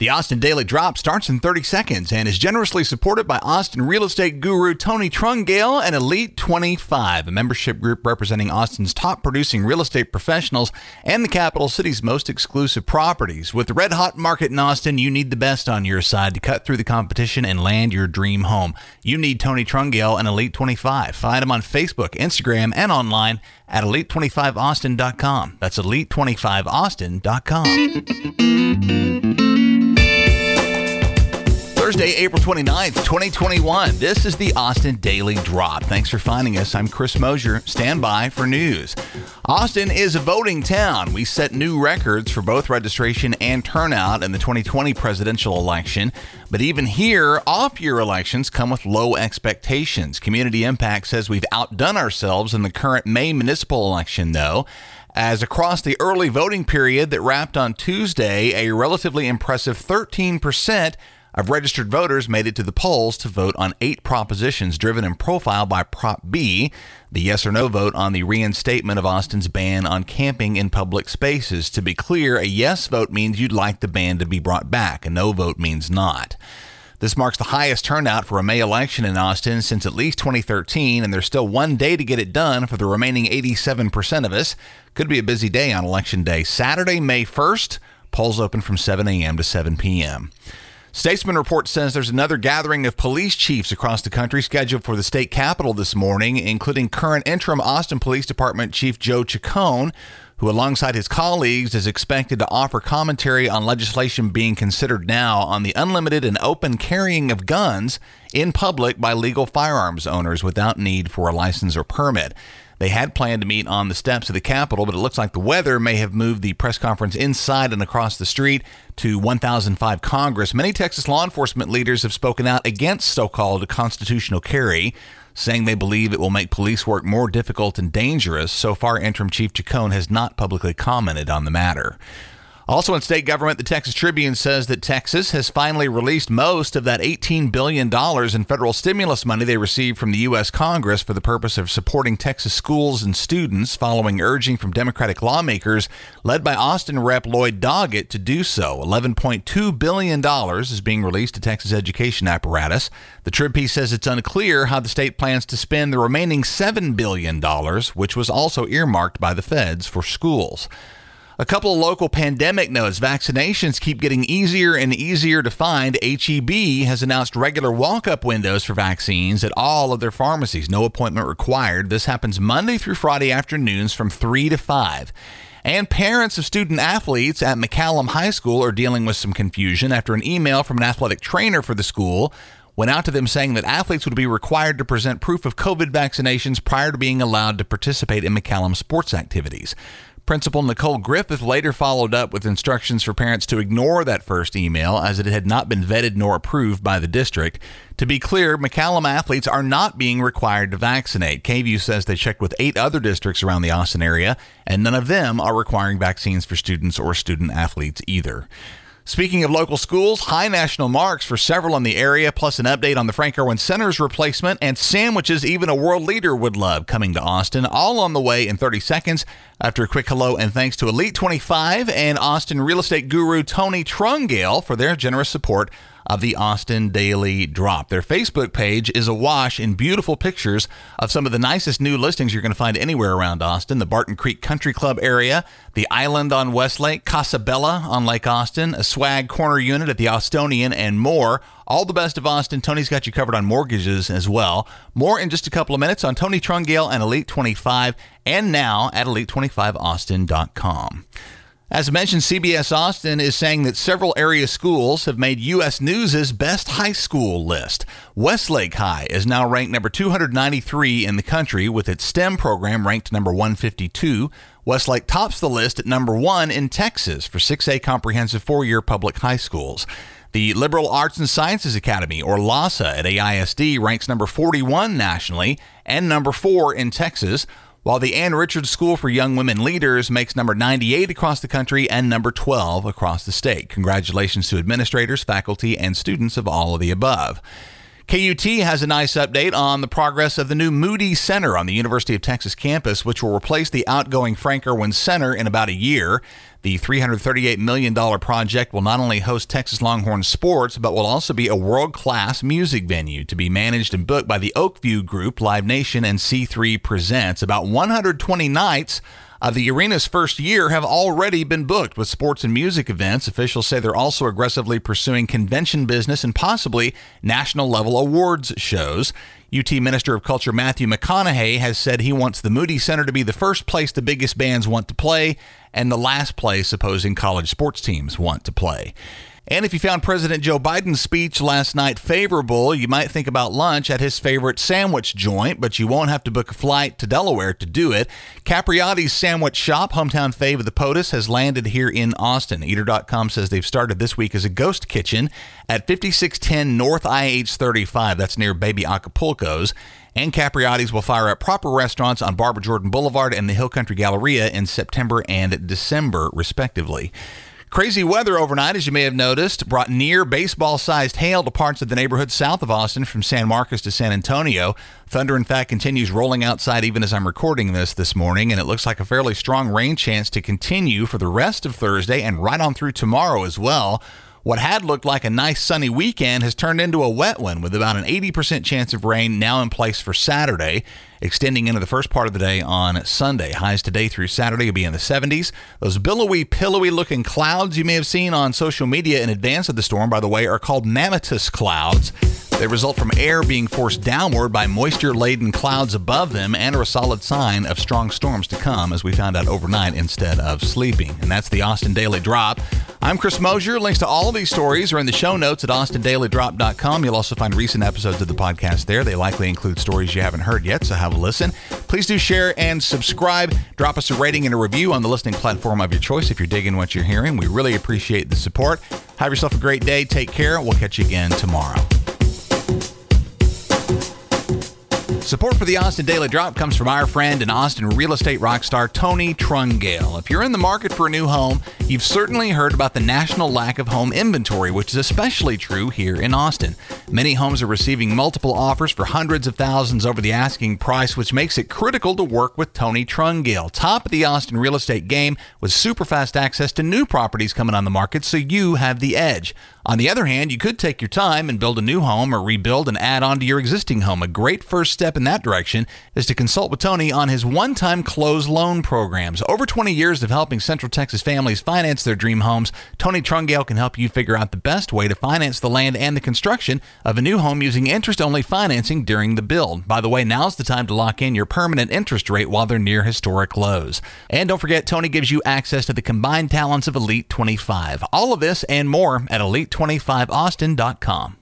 The Austin Daily Drop starts in 30 seconds and is generously supported by Austin real estate guru Tony Trungale and Elite 25, a membership group representing Austin's top producing real estate professionals and the capital city's most exclusive properties. With the red hot market in Austin, you need the best on your side to cut through the competition and land your dream home. You need Tony Trungale and Elite 25. Find him on Facebook, Instagram, and online at elite25austin.com. That's elite25austin.com. Thursday, April 29th, 2021. This is the Austin Daily Drop. Thanks for finding us. I'm Chris Mosier. Stand by for news. Austin is a voting town. We set new records for both registration and turnout in the 2020 presidential election. But even here, off year elections come with low expectations. Community Impact says we've outdone ourselves in the current May municipal election, though as across the early voting period that wrapped on Tuesday, a relatively impressive 13% of registered voters made it to the polls to vote on eight propositions driven in profile by Prop B, the yes or no vote on the reinstatement of Austin's ban on camping in public spaces. To be clear, a yes vote means you'd like the ban to be brought back, a no vote means not. This marks the highest turnout for a May election in Austin since at least 2013, and there's still one day to get it done for the remaining 87% of us. Could be a busy day on Election Day. Saturday, May 1st, polls open from 7 a.m. to 7 p.m. Statesman report says there's another gathering of police chiefs across the country scheduled for the state capitol this morning, including current interim Austin Police Department Chief Joe Chacon, who, alongside his colleagues, is expected to offer commentary on legislation being considered now on the unlimited and open carrying of guns in public by legal firearms owners without need for a license or permit. They had planned to meet on the steps of the Capitol, but it looks like the weather may have moved the press conference inside and across the street to 1005 Congress. Many Texas law enforcement leaders have spoken out against so called constitutional carry, saying they believe it will make police work more difficult and dangerous. So far, Interim Chief Chacon has not publicly commented on the matter. Also in state government, the Texas Tribune says that Texas has finally released most of that $18 billion in federal stimulus money they received from the U.S. Congress for the purpose of supporting Texas schools and students following urging from Democratic lawmakers led by Austin Rep. Lloyd Doggett to do so. $11.2 billion is being released to Texas education apparatus. The Trib piece says it's unclear how the state plans to spend the remaining $7 billion, which was also earmarked by the feds for schools. A couple of local pandemic notes. Vaccinations keep getting easier and easier to find. HEB has announced regular walk up windows for vaccines at all of their pharmacies. No appointment required. This happens Monday through Friday afternoons from 3 to 5. And parents of student athletes at McCallum High School are dealing with some confusion after an email from an athletic trainer for the school went out to them saying that athletes would be required to present proof of COVID vaccinations prior to being allowed to participate in McCallum sports activities. Principal Nicole Griffith later followed up with instructions for parents to ignore that first email as it had not been vetted nor approved by the district. To be clear, McCallum athletes are not being required to vaccinate. KVUE says they checked with eight other districts around the Austin area, and none of them are requiring vaccines for students or student athletes either. Speaking of local schools, high national marks for several in the area, plus an update on the Frank Erwin Center's replacement, and sandwiches even a world leader would love coming to Austin, all on the way in 30 seconds. After a quick hello and thanks to Elite 25 and Austin real estate guru Tony Trungale for their generous support of the Austin Daily Drop. Their Facebook page is awash in beautiful pictures of some of the nicest new listings you're going to find anywhere around Austin the Barton Creek Country Club area, the Island on Westlake, Casabella on Lake Austin, a swag corner unit at the Austonian, and more. All the best of Austin. Tony's got you covered on mortgages as well. More in just a couple of minutes on Tony Trungale and Elite 25, and now at elite25austin.com. As mentioned, CBS Austin is saying that several area schools have made U.S. News' best high school list. Westlake High is now ranked number 293 in the country, with its STEM program ranked number 152. Westlake tops the list at number one in Texas for 6A comprehensive four year public high schools. The Liberal Arts and Sciences Academy, or LASA, at AISD ranks number 41 nationally and number four in Texas while the Ann Richards School for Young Women Leaders makes number 98 across the country and number 12 across the state. Congratulations to administrators, faculty, and students of all of the above. KUT has a nice update on the progress of the new Moody Center on the University of Texas campus, which will replace the outgoing Frank Erwin Center in about a year. The $338 million project will not only host Texas Longhorn sports, but will also be a world class music venue to be managed and booked by the Oak View Group, Live Nation, and C3 Presents. About 120 nights of the arena's first year have already been booked with sports and music events. Officials say they're also aggressively pursuing convention business and possibly national level awards shows. UT Minister of Culture Matthew McConaughey has said he wants the Moody Center to be the first place the biggest bands want to play and the last place opposing college sports teams want to play. And if you found President Joe Biden's speech last night favorable, you might think about lunch at his favorite sandwich joint, but you won't have to book a flight to Delaware to do it. Capriotti's Sandwich Shop, hometown fave of the POTUS, has landed here in Austin. Eater.com says they've started this week as a ghost kitchen at 5610 North IH 35. That's near Baby Acapulco's. And Capriotti's will fire up proper restaurants on Barbara Jordan Boulevard and the Hill Country Galleria in September and December, respectively. Crazy weather overnight, as you may have noticed, brought near baseball sized hail to parts of the neighborhood south of Austin from San Marcos to San Antonio. Thunder, in fact, continues rolling outside even as I'm recording this this morning, and it looks like a fairly strong rain chance to continue for the rest of Thursday and right on through tomorrow as well. What had looked like a nice sunny weekend has turned into a wet one with about an 80% chance of rain now in place for Saturday, extending into the first part of the day on Sunday. Highs today through Saturday will be in the 70s. Those billowy, pillowy looking clouds you may have seen on social media in advance of the storm, by the way, are called mammatus clouds. They result from air being forced downward by moisture laden clouds above them and are a solid sign of strong storms to come, as we found out overnight instead of sleeping. And that's the Austin Daily Drop. I'm Chris Mosier. Links to all of these stories are in the show notes at austindailydrop.com. You'll also find recent episodes of the podcast there. They likely include stories you haven't heard yet, so have a listen. Please do share and subscribe. Drop us a rating and a review on the listening platform of your choice if you're digging what you're hearing. We really appreciate the support. Have yourself a great day. Take care. We'll catch you again tomorrow. Support for the Austin Daily Drop comes from our friend and Austin real estate rock star Tony Trungale. If you're in the market for a new home, you've certainly heard about the national lack of home inventory, which is especially true here in Austin. Many homes are receiving multiple offers for hundreds of thousands over the asking price, which makes it critical to work with Tony Trungale, top of the Austin real estate game with super fast access to new properties coming on the market, so you have the edge. On the other hand, you could take your time and build a new home or rebuild and add on to your existing home. A great first step in that direction is to consult with Tony on his one time closed loan programs. Over 20 years of helping Central Texas families finance their dream homes, Tony Trungale can help you figure out the best way to finance the land and the construction of a new home using interest only financing during the build. By the way, now's the time to lock in your permanent interest rate while they're near historic lows. And don't forget, Tony gives you access to the combined talents of Elite 25. All of this and more at Elite 25austin.com.